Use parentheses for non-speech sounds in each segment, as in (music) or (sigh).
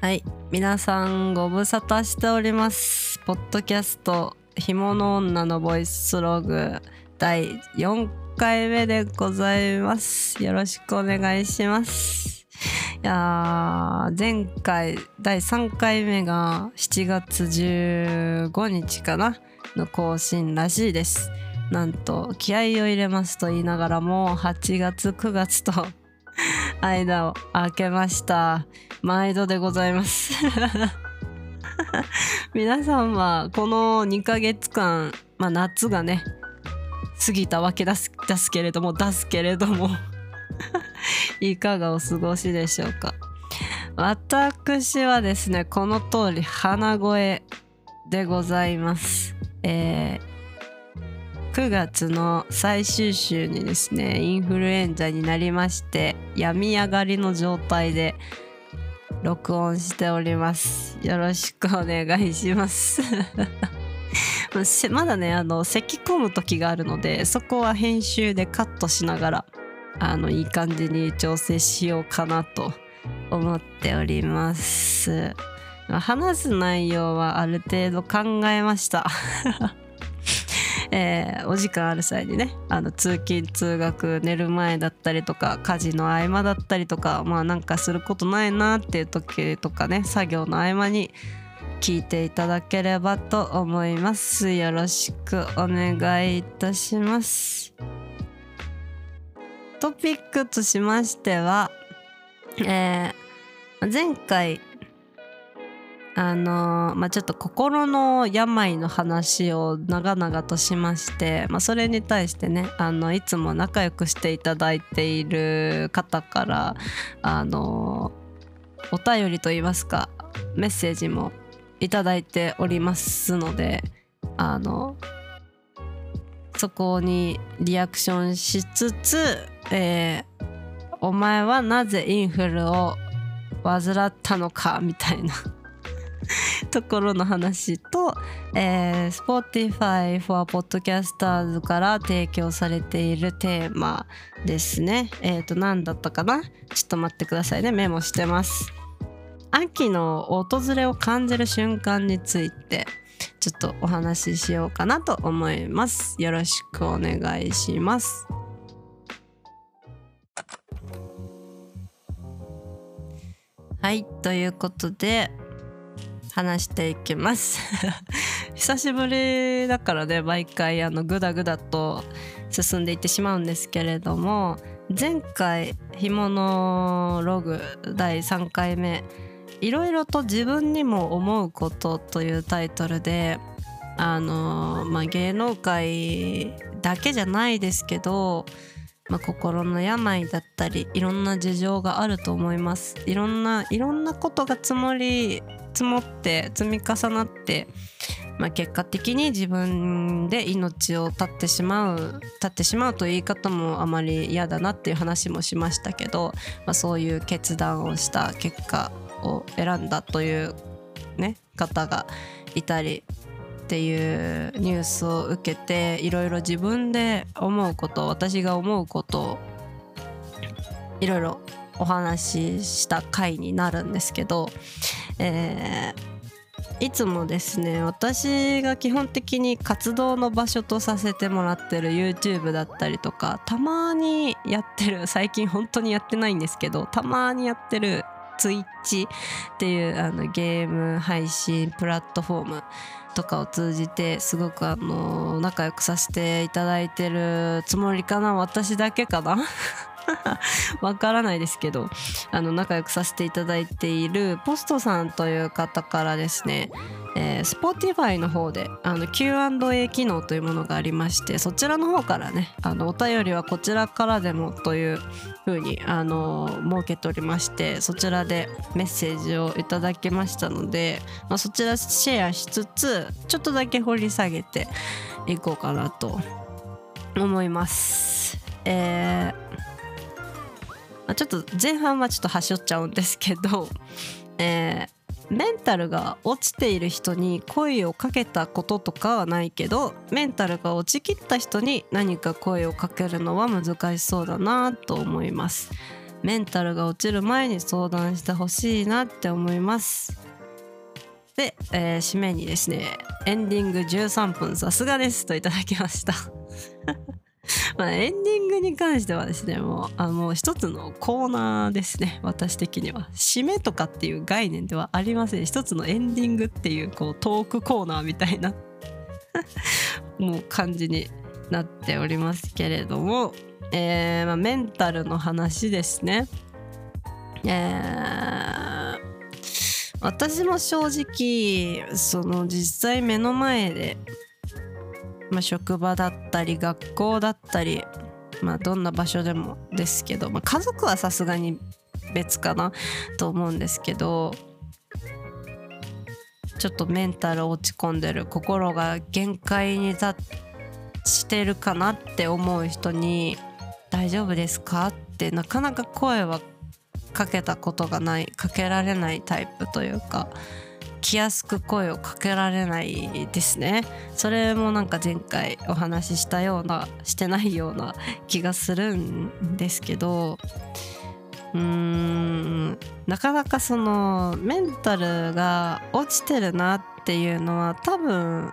はい。皆さんご無沙汰しております。ポッドキャストひもの女のボイスログ第4回目でございます。よろしくお願いします。いやー前回第3回目が7月15日かなの更新らしいです。なんと気合を入れますと言いながらも8月9月と間を空けました。毎度でございます。(laughs) 皆さんはこの2ヶ月間、まあ、夏がね過ぎたわけですですけれども出すけれども (laughs) いかがお過ごしでしょうか。私はですねこの通り鼻声でございます。えー、9月の最終週にですねインフルエンザになりまして病み上がりの状態で録音しております。よろしくお願いします。(laughs) まだねあの咳き込む時があるのでそこは編集でカットしながらあのいい感じに調整しようかなと思っております。話す内容はある程度考えました。えー、お時間ある際にねあの通勤通学寝る前だったりとか家事の合間だったりとかまあなんかすることないなっていう時とかね作業の合間に聞いていただければと思います。よろしくお願いいたします。トピックとしましては、えー、前回あのまあ、ちょっと心の病の話を長々としまして、まあ、それに対してねあのいつも仲良くしていただいている方からあのお便りといいますかメッセージもいただいておりますのであのそこにリアクションしつつ、えー、お前はなぜインフルを患ったのかみたいな。(laughs) ところの話と、えー、Spotify for Podcasters から提供されているテーマですね。えっ、ー、と、何だったかな？ちょっと待ってくださいね。メモしてます。秋の訪れを感じる瞬間についてちょっとお話ししようかなと思います。よろしくお願いします。はい、ということで話していきます。(laughs) 久しぶりだからね毎回あのグダグダと進んでいってしまうんですけれども前回「ひものログ」第3回目「いろいろと自分にも思うこと」というタイトルであのまあ芸能界だけじゃないですけどまあ、心の病だったりいろんな事情があると思います。いろんないろんなことが積もり積もって積み重なって、まあ、結果的に自分で命を絶ってしまう絶ってしまうという言い方もあまり嫌だなっていう話もしましたけど、まあ、そういう決断をした結果を選んだという、ね、方がいたりっていうニュースを受けていろいろ自分で思うこと私が思うことをいろいろお話しした回になるんですけど、えー、いつもですね私が基本的に活動の場所とさせてもらってる YouTube だったりとかたまにやってる最近本当にやってないんですけどたまにやってる Twitch っていうあのゲーム配信プラットフォームとかを通じてすごくあの仲良くさせていただいてるつもりかな私だけかな。(laughs) わからないですけどあの仲良くさせていただいているポストさんという方からですね、えー、Spotify の方であの Q&A 機能というものがありましてそちらの方からねあのお便りはこちらからでもというふうにあの設けておりましてそちらでメッセージをいただきましたので、まあ、そちらシェアしつつちょっとだけ掘り下げていこうかなと思います。えーまあ、ちょっと前半はちょっと端折っちゃうんですけど、(laughs) えー、メンタルが落ちている人に声をかけたこととかはないけどメンタルが落ちきった人に何か声をかけるのは難しそうだなと思います。メンタルが落ちる前に相談してほしいなって思いますで、えー、締めにですねエンディング13分さすがですといただきましたまあエンディングに関してはですねもうあの一つのコーナーですね私的には。締めとかっていう概念ではありません。一つのエンディングっていうこうトークコーナーみたいな。(laughs) もう感じになっておりますけれども、えーまあ、メンタルの話ですね。えー、私も正直その実際目の前で、まあ、職場だったり学校だったり、まあ、どんな場所でもですけど、まあ、家族はさすがに別かなと思うんですけどちょっとメンタル落ち込んでる心が限界に達してるかなって思う人に「大丈夫ですか?」ってなかなか声はかけたことがないかけられないタイプというか気安く声をかけられないですね。それもなんか前回お話ししたようなしてないような気がするんですけどうーんなかなかそのメンタルが落ちてるなっていうのは多分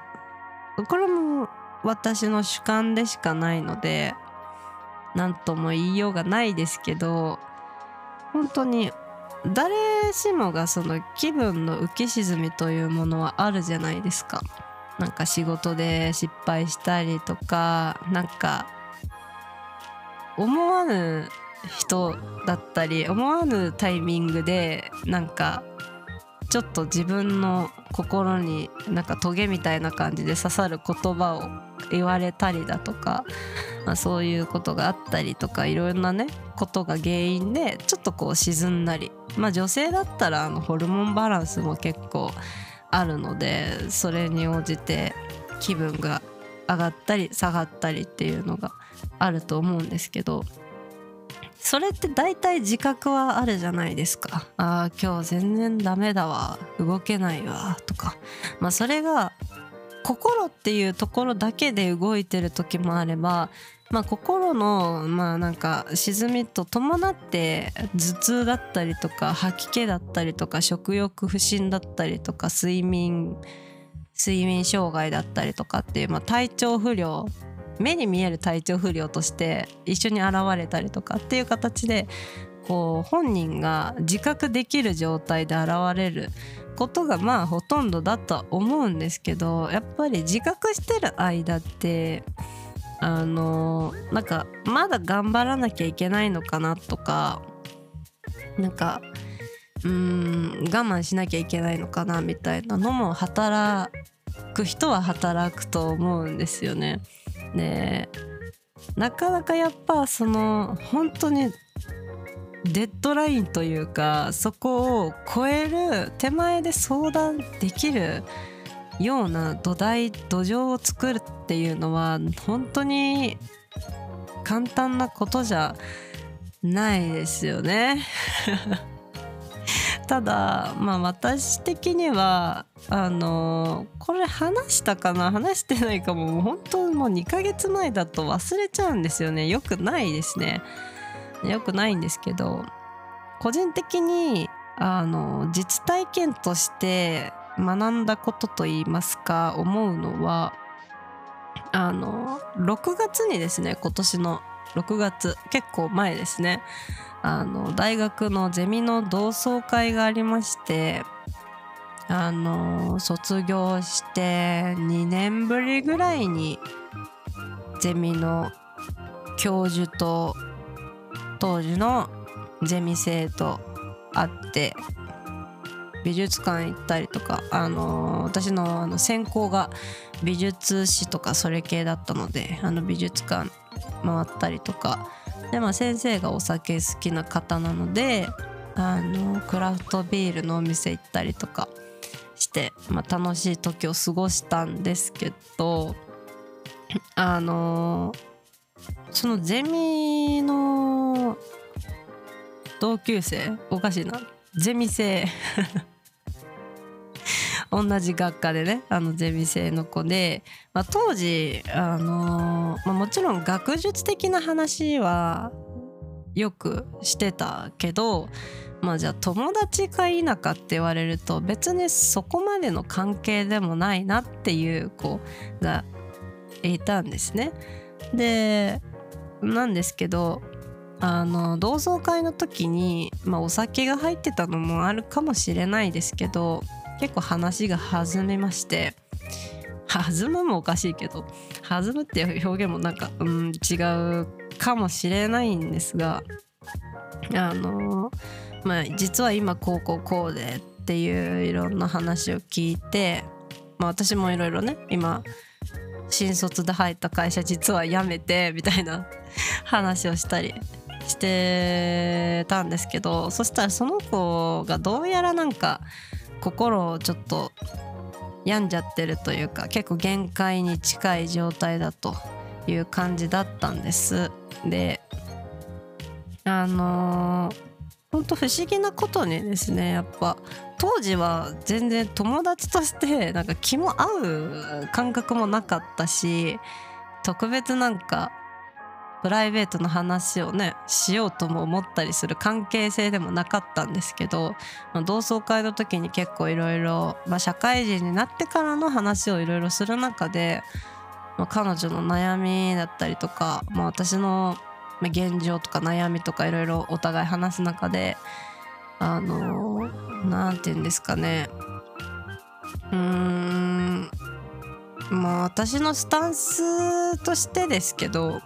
これも私の主観でしかないので何とも言いようがないですけど本当に誰しもがその気分の浮き沈みというものはあるじゃないですか。なんか仕事で失敗したりとかなんか思わぬ人だったり思わぬタイミングでなんかちょっと自分の心になんかトゲみたいな感じで刺さる言葉を言われたりだとか、まあ、そういうことがあったりとかいろんなねことが原因でちょっとこう沈んだり。まあ女性だったらあのホルモンバランスも結構あるのでそれに応じて気分が上がったり下がったりっていうのがあると思うんですけど。それって大体自覚はあるじゃないですか。あー今日全然ダメだわ。動けないわ。とか。まあそれが心っていうところだけで動いてる時もあればまあ、心のまあなんか沈みと伴って頭痛だったりとか吐き気だったりとか食欲不振だったりとか睡眠睡眠障害だったりとかっていう、まあ、体調不良目に見える体調不良として一緒に現れたりとかっていう形でこう本人が自覚できる状態で現れることがまあほとんどだとは思うんですけどやっぱり自覚してる間ってあのなんかまだ頑張らなきゃいけないのかなとかなんかうーん我慢しなきゃいけないのかなみたいなのも働く人は働くと思うんですよね。でなかなかやっぱその本当にデッドラインというかそこを超える手前で相談できるような土台土壌を作るっていうのは本当に簡単なことじゃないですよね。(laughs) ただまあ私的にはあのこれ話したかな？話してないかも。もう本当もう2ヶ月前だと忘れちゃうんですよね。よくないですね。よくないんですけど個人的にあの実体験として学んだことといいますか思うのはあの6月にですね今年の6月結構前ですねあの大学のゼミの同窓会がありましてあの卒業して2年ぶりぐらいにゼミの教授と当時のゼミ生と会って美術館行ったりとか、あのー、私のあの専攻が美術史とかそれ系だったのであの美術館回ったりとか。で、まあ、先生がお酒好きな方なのであのクラフトビールのお店行ったりとかして、まあ、楽しい時を過ごしたんですけどあのー、そのゼミの同級生おかしいなゼミ生 (laughs) 同じ学科でねあのゼミ生の子で、まあ、当時、あの、まあ、もちろん学術的な話はよくしてたけどまあじゃあ友達か否かって言われると別にそこまでの関係でもないなっていう子がいたんですね。でなんですけどあの同窓会の時に、まあ、お酒が入ってたのもあるかもしれないですけど結構話が弾みまして弾むもおかしいけど弾むっていう表現もなんか、うん、違うかもしれないんですがあのまあ実は今こうこうこうでっていういろんな話を聞いて、まあ、私もいろいろね今新卒で入った会社実は辞めてみたいな話をしたりしてたんですけどそしたらその子がどうやらなんか心をちょっと病んじゃってるというか結構限界に近い状態だという感じだったんです。であのー、ほんと不思議なことにですねやっぱ当時は全然友達としてなんか気も合う感覚もなかったし特別なんかプライベートの話をねしようとも思ったりする関係性でもなかったんですけど、まあ、同窓会の時に結構いろいろ社会人になってからの話をいろいろする中で、まあ、彼女の悩みだったりとか、まあ、私の現状とか悩みとかいろいろお互い話す中であの何て言うんですかね。うーん。まあ私のスタンスとしてですけど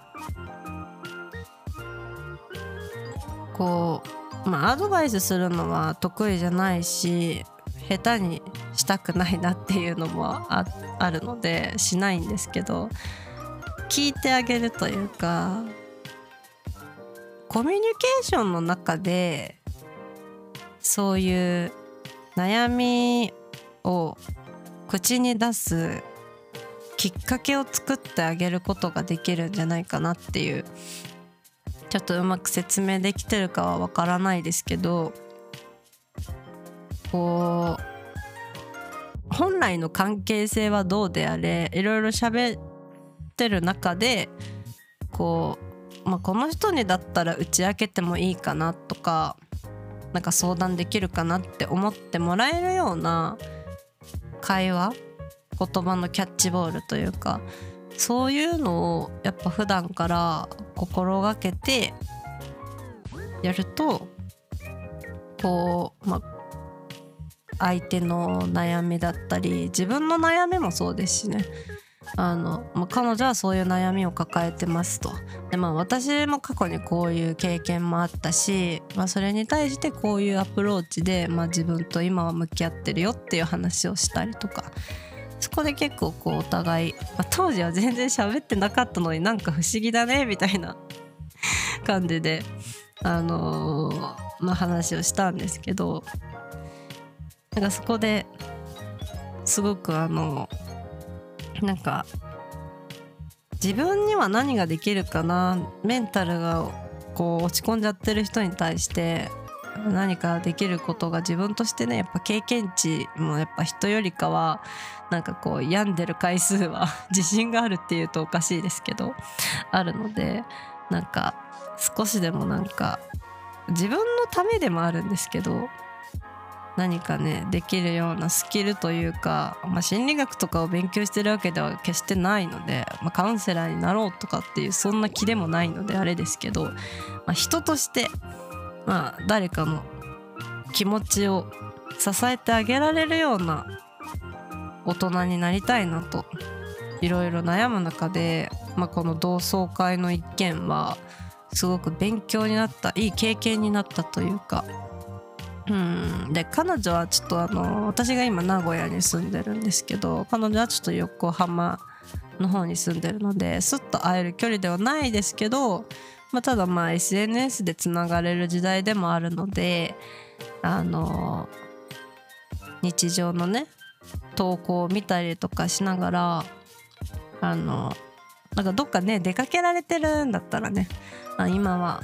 こうまあアドバイスするのは得意じゃないし下手にしたくないなっていうのもああるのでしないんですけど聞いてあげるというかコミュニケーションの中でそういう悩みを口に出すきっかけを作ってあげることができるんじゃないかなっていうちょっとうまく説明できてるかはわからないですけどこう本来の関係性はどうであれいろいろ喋ってる中でこう、まあ、この人にだったら打ち明けてもいいかなとかなんか相談できるかなって思ってもらえるような会話言葉のキャッチボールというかそういうのをやっぱ普段から心がけてやるとこうま相手の悩みだったり自分の悩みもそうですしね。あの、まあ、彼女はそういう悩みを抱えてますと。で、まあ、私も過去にこういう経験もあったし、まあ、それに対してこういうアプローチで、まあ、自分と今は向き合ってるよっていう話をしたりとか。そこで結構こうお互い、まあ、当時は全然喋ってなかったのになんか不思議だねみたいな (laughs) 感じであのー、まあ、話をしたんですけど。なんかそこですごくあのなんか自分には何ができるかな？メンタルがこう落ち込んじゃってる人に対して何かできることが自分としてねやっぱ経験値もやっぱ人よりかはなんかこう病んでる回数は (laughs) 自信があるっていうとおかしいですけどあるのでなんか少しでもなんか自分のためでもあるんですけど何かねできるようなスキルというか、まあ、心理学とかを勉強してるわけでは決してないので、まあ、カウンセラーになろうとかっていうそんな気でもないのであれですけど、まあ、人としてまあ、誰かの気持ちを支えてあげられるような大人になりたいなといろいろ悩む中で、まあ、この同窓会の一件はすごく勉強になったいい経験になったというかうん。で彼女はちょっとあの私が今名古屋に住んでるんですけど彼女はちょっと横浜の方に住んでるのですっと会える距離ではないですけどまあ、ただまあ SNS でつながれる時代でもあるのであの日常のね投稿を見たりとかしながらあのなんかどっかね出かけられてるんだったらねあ今は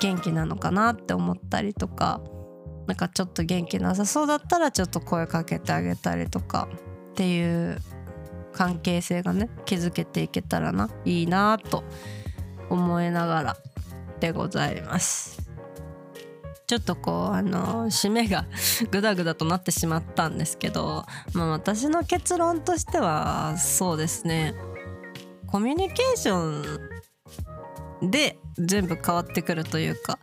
元気なのかなって思ったりとかなんかちょっと元気なさそうだったらちょっと声かけてあげたりとかっていう関係性がね築けていけたらないいなと思いながらでございます。ちょっとこうあの締めがグダグダとなってしまったんですけど、まあ、私の結論としてはそうですね。コミュニケーションで全部変わってくるというか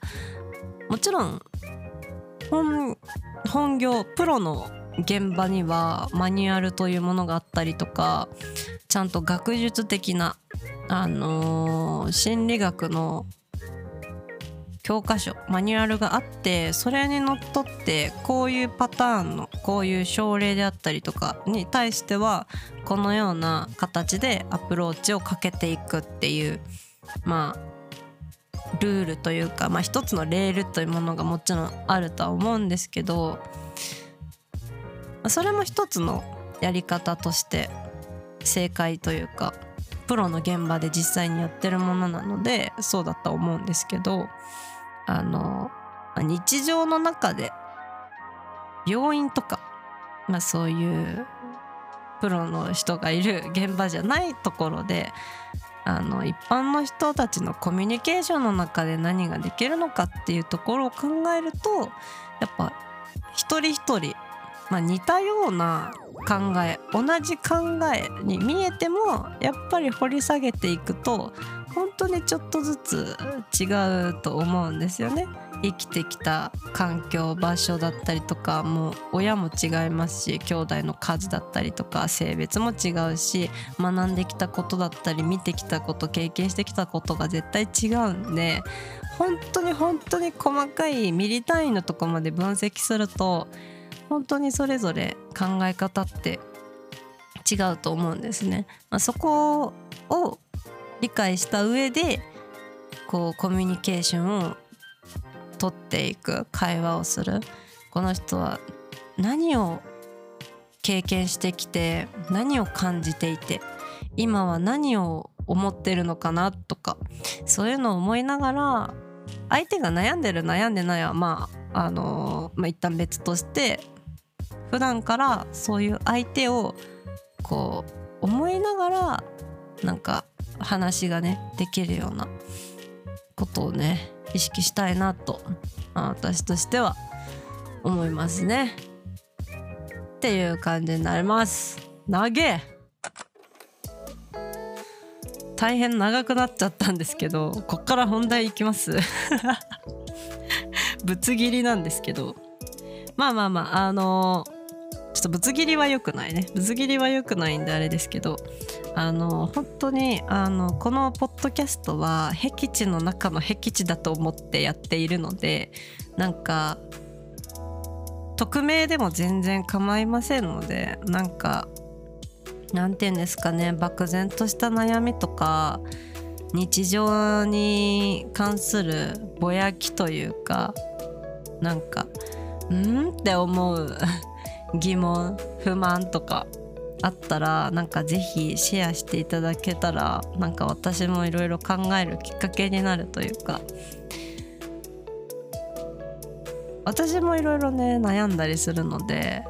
もちろん本本業プロの現場にはマニュアルというものがあったりとかちゃんと学術的な、あのー、心理学の教科書マニュアルがあってそれにのっとってこういうパターンのこういう症例であったりとかに対してはこのような形でアプローチをかけていくっていうまあルールというか、まあ、一つのレールというものがもちろんあるとは思うんですけどそれも一つのやり方として正解というかプロの現場で実際にやってるものなのでそうだと思うんですけどあの日常の中で病院とか、まあ、そういうプロの人がいる現場じゃないところであの一般の人たちのコミュニケーションの中で何ができるのかっていうところを考えるとやっぱ一人一人、まあ、似たような考え同じ考えに見えてもやっぱり掘り下げていくと本当にちょっとずつ違うと思うんですよね。生きてきた環境場所だったりとかもう親も違いますし兄弟の数だったりとか性別も違うし学んできたことだったり見てきたこと経験してきたことが絶対違うんで本当に本当に細かいミリ単位のとこまで分析すると本当にそれぞれ考え方って違うと思うんですね。まあ、そこを理解した上でこうコミュニケーションを取っていく会話をする。この人は何を経験してきて何を感じていて今は何を思ってるのかなとかそういうのを思いながら相手が悩んでる悩んでないはまああの、まあ、一旦別として普段からそういう相手をこう思いながらなんか話がねできるようなことをね意識したいなと、まあ、私としては思いますね。っていう感じになります。投げ大変長くなっちゃったんですけどこっから本題いきます (laughs) ぶつ切りなんですけどまあまあまああのー、ちょっとぶつ切りは良くないね。ぶつ切りは良くないんであれですけどあの本当にあのこのポッドキャストは僻地の中の僻地だと思ってやっているのでなんか匿名でも全然構いませんのでなんかなんて言うんですかね漠然とした悩みとか日常に関するぼやきというかなんかうんって思う。疑問不満とかあったらなんかぜひシェアしていただけたらなんか私もいろいろ考えるきっかけになるというか。私もいろいろね悩んだりするので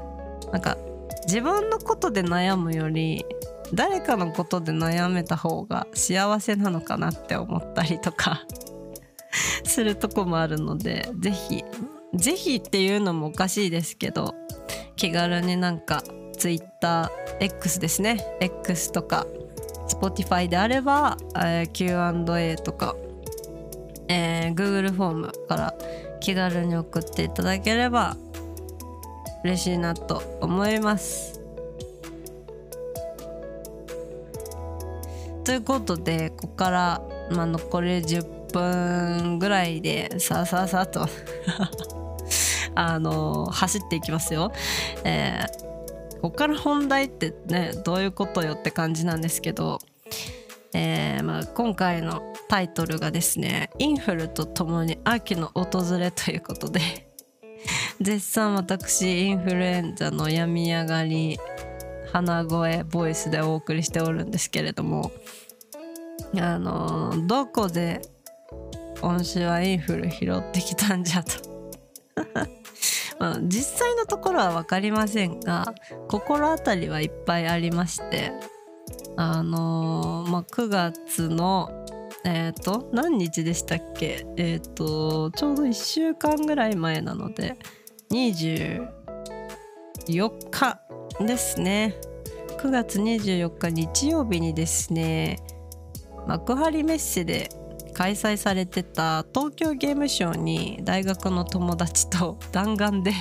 なんか自分のことで悩むより誰かのことで悩めた方が幸せなのかなって思ったりとか。するとこもあるので是非是非っていうのもおかしいですけど気軽になんか TwitterX ですね X とか Spotify であれば、えー、Q&A とか、えー、Google フォームから気軽に送っていただければ嬉しいなと思います。ということでここから、まあ、残り10分ぐらいでさあさあさあとあの、走っていきますよ。えーここから本題ってねどういうことよって感じなんですけど、えーまあ、今回のタイトルがですね「インフルとともに秋の訪れ」ということで (laughs) 絶賛私インフルエンザの病み上がり鼻声ボイスでお送りしておるんですけれどもあのどこで今週はインフル拾ってきたんじゃとまあ、実際のところは分かりませんが心当たりはいっぱいありましてあのー、まあ、9月のえっ、ー、と何日でしたっけ？えっ、ー、とちょうど1週間ぐらい前なので24日ですね。9月24日日曜日にですね幕張メッセで開催されてた東京ゲームショウに大学の友達と (laughs) 弾丸で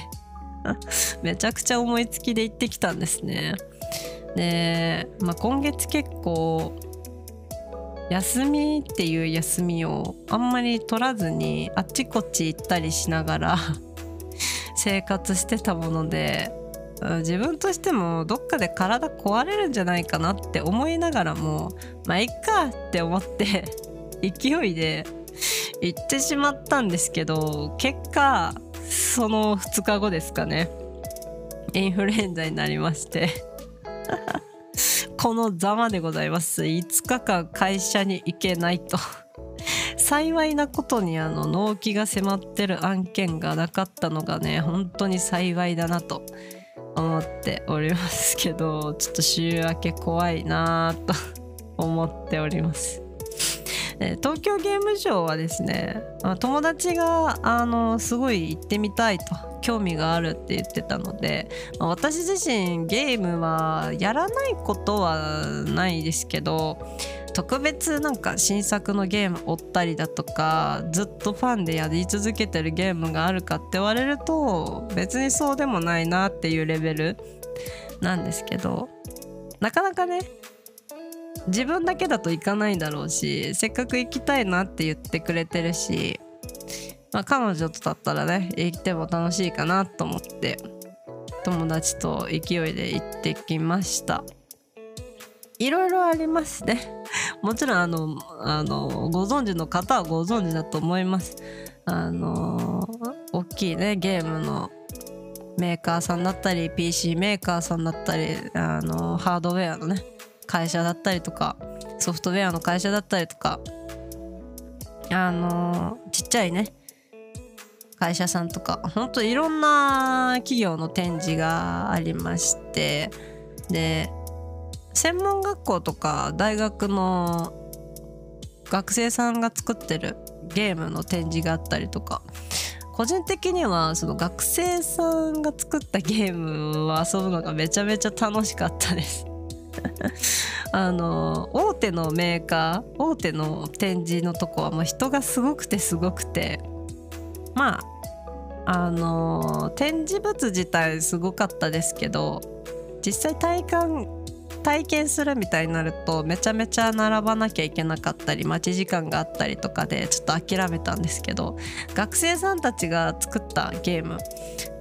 (laughs) めちゃくちゃ思いつきで行ってきたんですね。で、まあ、今月結構休みっていう休みをあんまり取らずにあっちこっち行ったりしながら (laughs) 生活してたもので自分としてもどっかで体壊れるんじゃないかなって思いながらもまあいっかって思って勢いで行ってしまったんですけど結果その2日後ですかね。インフルエンザになりまして。(laughs) このざまでございます。5日間会社に行けないと。幸いなことにあの納期が迫ってる案件がなかったのがね本当に幸いだなと思っておりますけどちょっと週明け怖いなと思っております。東京ゲームショウはですね友達があのすごい行ってみたいと興味があるって言ってたので私自身ゲームはやらないことはないですけど特別なんか新作のゲーム追ったりだとかずっとファンでやり続けてるゲームがあるかって言われると別にそうでもないなっていうレベルなんですけどなかなかね自分だけだと行かないだろうしせっかく行きたいなって言ってくれてるし、まあ、彼女とだったらね行っても楽しいかなと思って友達と勢いで行ってきました。いろいろありますね。(laughs) もちろんあのあのご存知の方はご存知だと思います。あの大きいねゲームのメーカーさんだったり PC メーカーさんだったりあのハードウェアのね会社だったりとかソフトウェアの会社だったりとかあのちっちゃいね会社さんとかほんといろんな企業の展示がありましてで専門学校とか大学の学生さんが作ってるゲームの展示があったりとか個人的にはその学生さんが作ったゲームを遊ぶのがめちゃめちゃ楽しかったです。あの大手のメーカー大手の展示のとこはもう人がすごくてすごくてまああの展示物自体すごかったですけど実際体感体験するみたいになるとめちゃめちゃ並ばなきゃいけなかったり待ち時間があったりとかでちょっと諦めたんですけど学生さんたちが作ったゲーム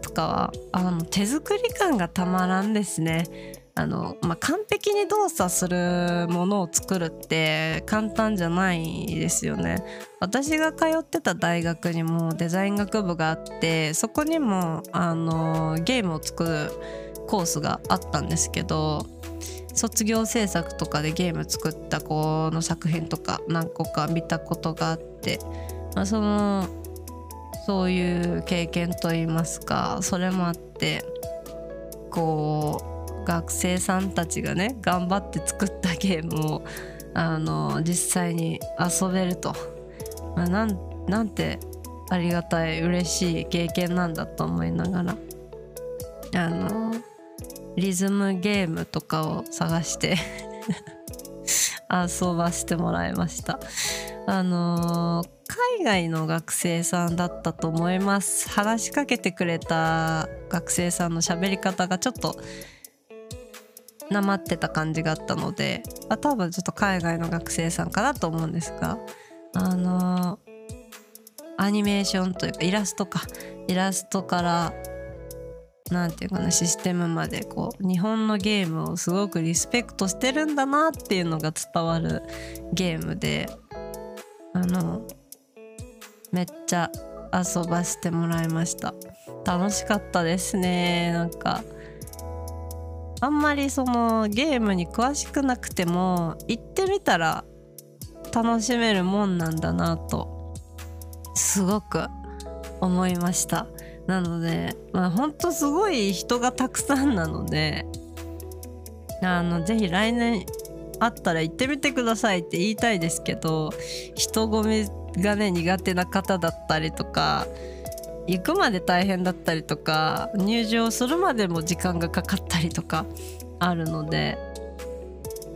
とかはあの手作り感がたまらんですね。あの、まあ、完璧に動作するものを作るって簡単じゃないですよね。私が通ってた大学にもデザイン学部があってそこにもあのゲームを作るコースがあったんですけど卒業制作とかでゲーム作った子の作品とか何個か見たことがあって、まあ、そのそういう経験といいますかそれもあってこう学生さんたちがね頑張って作ったゲームをあの実際に遊べると、まあ、なんなんてありがたい嬉しい経験なんだと思いながらあのリズムゲームとかを探して (laughs) 遊ばしてもらいました。あの海外の学生さんだったと思います。話しかけてくれた学生さんの喋り方がちょっとなまってた感じがあったのであ多分ちょっと海外の学生さんかなと思うんですがあのアニメーションというかイラストか。イラストから何て言うかなシステムまでこう日本のゲームをすごくリスペクトしてるんだなっていうのが伝わるゲームであのめっちゃ遊ばしてもらいました。楽しかったですねなんか。あんまりそのゲームに詳しくなくても行ってみたら楽しめるもんなんだなとすごく思いました。なのでまあほんとすごい人がたくさんなのであのぜひ来年あったら行ってみてくださいって言いたいですけど人混みがね苦手な方だったりとか行くまで大変だったりとか入場するまでも時間がかかったりとかあるので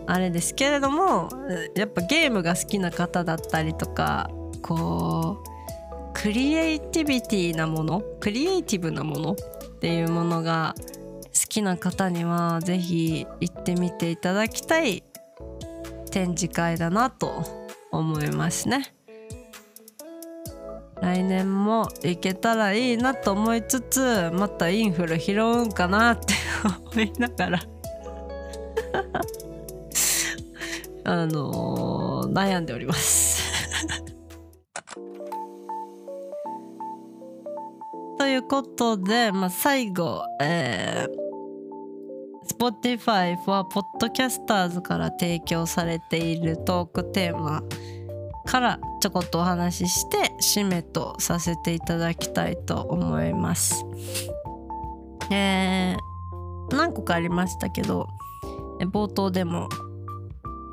あれですけれどもやっぱゲームが好きな方だったりとかこうクリエイティビティなものクリエイティブなものっていうものが好きな方には是非行ってみていただきたい展示会だなと思いますね。来年も行けたらいいなと思いつつまたインフル拾うんかなって (laughs) 思いながら。(laughs) あのー、悩んでおります。(laughs) ということで、まあ、最後、えー、Spotify for Podcasters から提供されているトークテーマからちょこっとお話しして締めとさせていただきたいと思います。えー、何個かありましたけど冒頭でも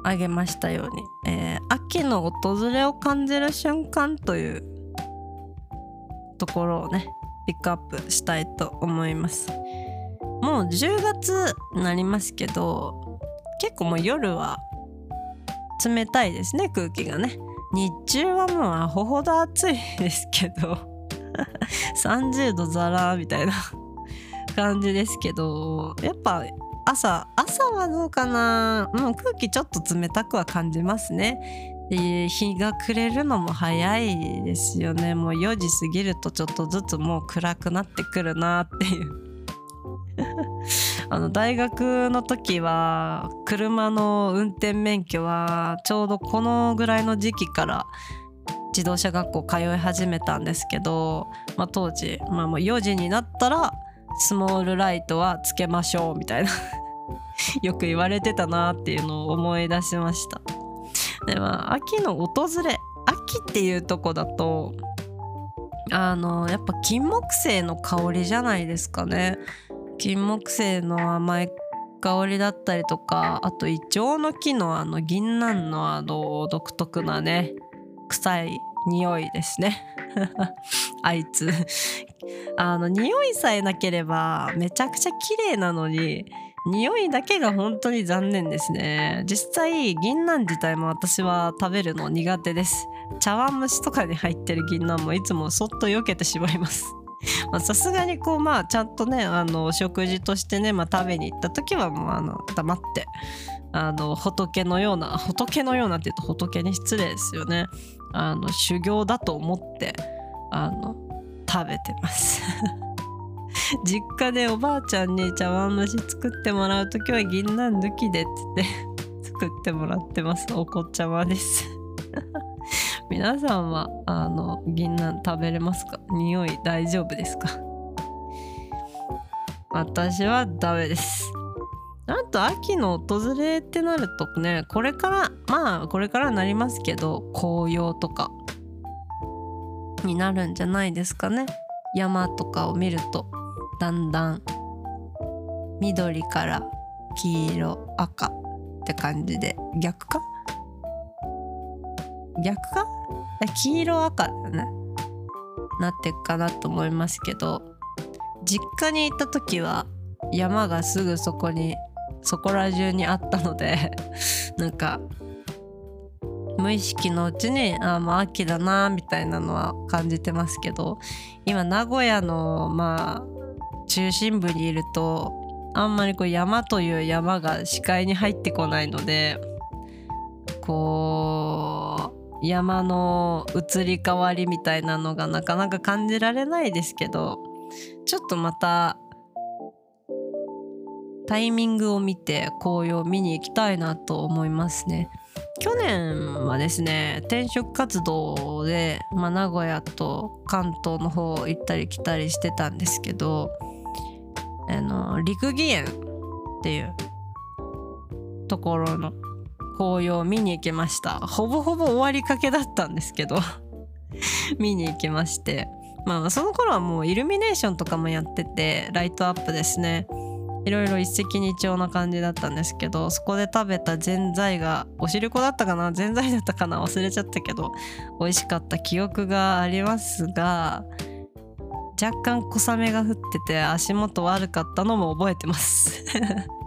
挙げましたように、えー、秋の訪れを感じる瞬間というところをねピックアップしたいと思いますもう10月になりますけど結構もう夜は冷たいですね空気がね日中はもうアホほど暑いですけど (laughs) 30度ザラーみたいな感じですけどやっぱ朝朝はどうかな？もう空気ちょっと冷たくは感じますね。で日が暮れるのも早いですよね。もう4時過ぎるとちょっとずつもう暗くなってくるなっていう。あの大学の時は車の運転免許はちょうどこのぐらいの時期から自動車学校通い始めたんですけど、まあ、当時、まあ、もう4時になったらスモールライトはつけましょうみたいな (laughs) よく言われてたなっていうのを思い出しました。でまあ秋の訪れ秋っていうとこだとあのやっぱ金木犀の香りじゃないですかね。金木犀の甘い香りだったりとかあとイチョウの木のあの銀杏のあの独特なね臭い匂いですね。(laughs) あいつ。あの匂いさえなければめちゃくちゃ綺麗なのに匂いだけが本当に残念ですね。実際銀杏自体も私は食べるの苦手です。茶碗蒸しとかに入ってる銀杏もいつもそっと避けてしまいます。(laughs) さすがにこうまあちゃんとねあの食事としてね、まあ、食べに行った時はもうあの黙ってあの仏のような仏のようなって言うと仏に失礼ですよね。あの修行だと思ってあの食べてます。(laughs) 実家でおばあちゃんに茶碗蒸し作ってもらう時は銀杏抜きでっつって作ってもらってます。お子ちゃまです。皆さんはあの銀杏食べれますか？匂い大丈夫ですか？(laughs) 私はダメです。あと秋の訪れってなるとねこれからまあこれからなりますけど紅葉とかになるんじゃないですかね。山とかを見るとだんだん緑から黄色赤って感じで逆か？逆か？黄色赤だよねなってくかなと思いますけど実家に行った時は山がすぐそこにそこら中にあったので (laughs) なんか無意識のうちにあもう秋だなみたいなのは感じてますけど今名古屋のまあ中心部にいるとあんまりこう山という山が視界に入ってこないので山の移り変わりみたいなのがなかなか感じられないですけどちょっとまたタイミングを見て紅葉見に行きたいなと思いますね。去年はですね転職活動で、まあ、名古屋と関東の方行ったり来たりしてたんですけどあの陸義園っていうところの紅葉見に行きました。ほぼほぼ終わりかけだったんですけど。(laughs) 見に行きまして。まあその頃はもうイルミネーションとかもやっててライトアップですね。いろいろ一石二鳥な感じだったんですけどそこで食べたぜんざいがおしるこだったかな？ぜんざいだったかな？忘れちゃったけど美味しかった記憶がありますが若干小雨が降ってて足元悪かったのも覚えてます。(laughs)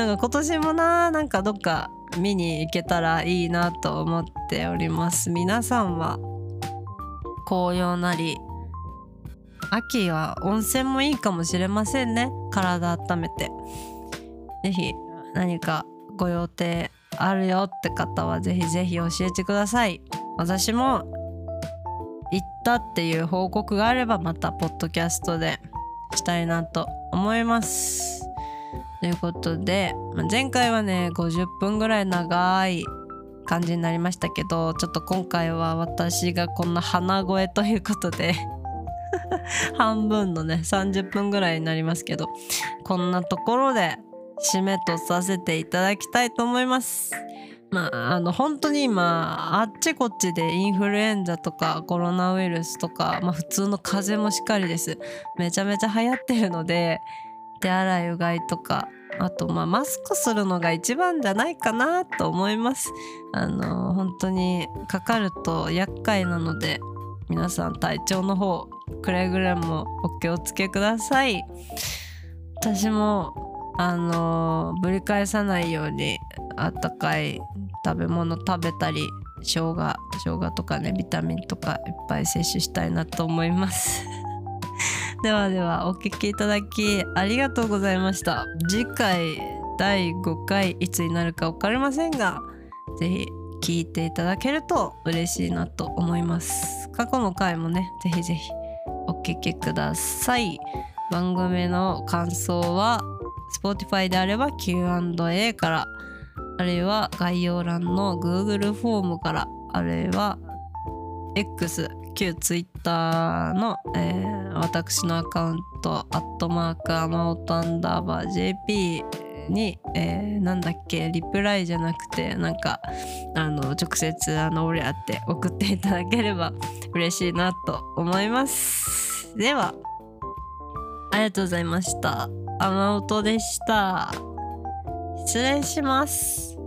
なんか今年もななんかどっか見に行けたらいいなと思っております。皆さんは紅葉なり秋は温泉もいいかもしれませんね。体温めて。是非何かご予定あるよって方は是非是非教えてください。私も行ったっていう報告があればまたポッドキャストでしたいなと思います。ということで前回はね50分ぐらい長い感じになりましたけどちょっと今回は私がこんな鼻声ということで (laughs) 半分のね30分ぐらいになりますけどこんなところで締めとさせていただきたいと思います。まああの本当に今あっちこっちでインフルエンザとかコロナウイルスとか、まあ、普通の風邪もしっかりです。めちゃめちゃ流行ってるので手洗いうがいとかあとまあマスクするのが一番じゃないかなと思います。あの本当にかかると厄介なので皆さん体調の方くれぐれもお気をつけください。私もあのぶり返さないようにあったかい食べ物食べたり生姜生姜とかねビタミンとかいっぱい摂取したいなと思います。ではではお聴きいただきありがとうございました。次回第5回いつになるか分かりませんが是非聞いていただけると嬉しいなと思います。過去の回もねぜひぜひお聞きください。番組の感想は Spotify であれば Q&A からあるいは概要欄の Google フォームからあるいは X 旧 Twitter の、えー、私のアカウントアットマークアマオトアンダーバー JP に、えー、なんだっけリプライじゃなくてなんかあの直接あの俺やって送っていただければ (laughs) 嬉しいなと思います。ではありがとうございました。雨音でした。失礼します。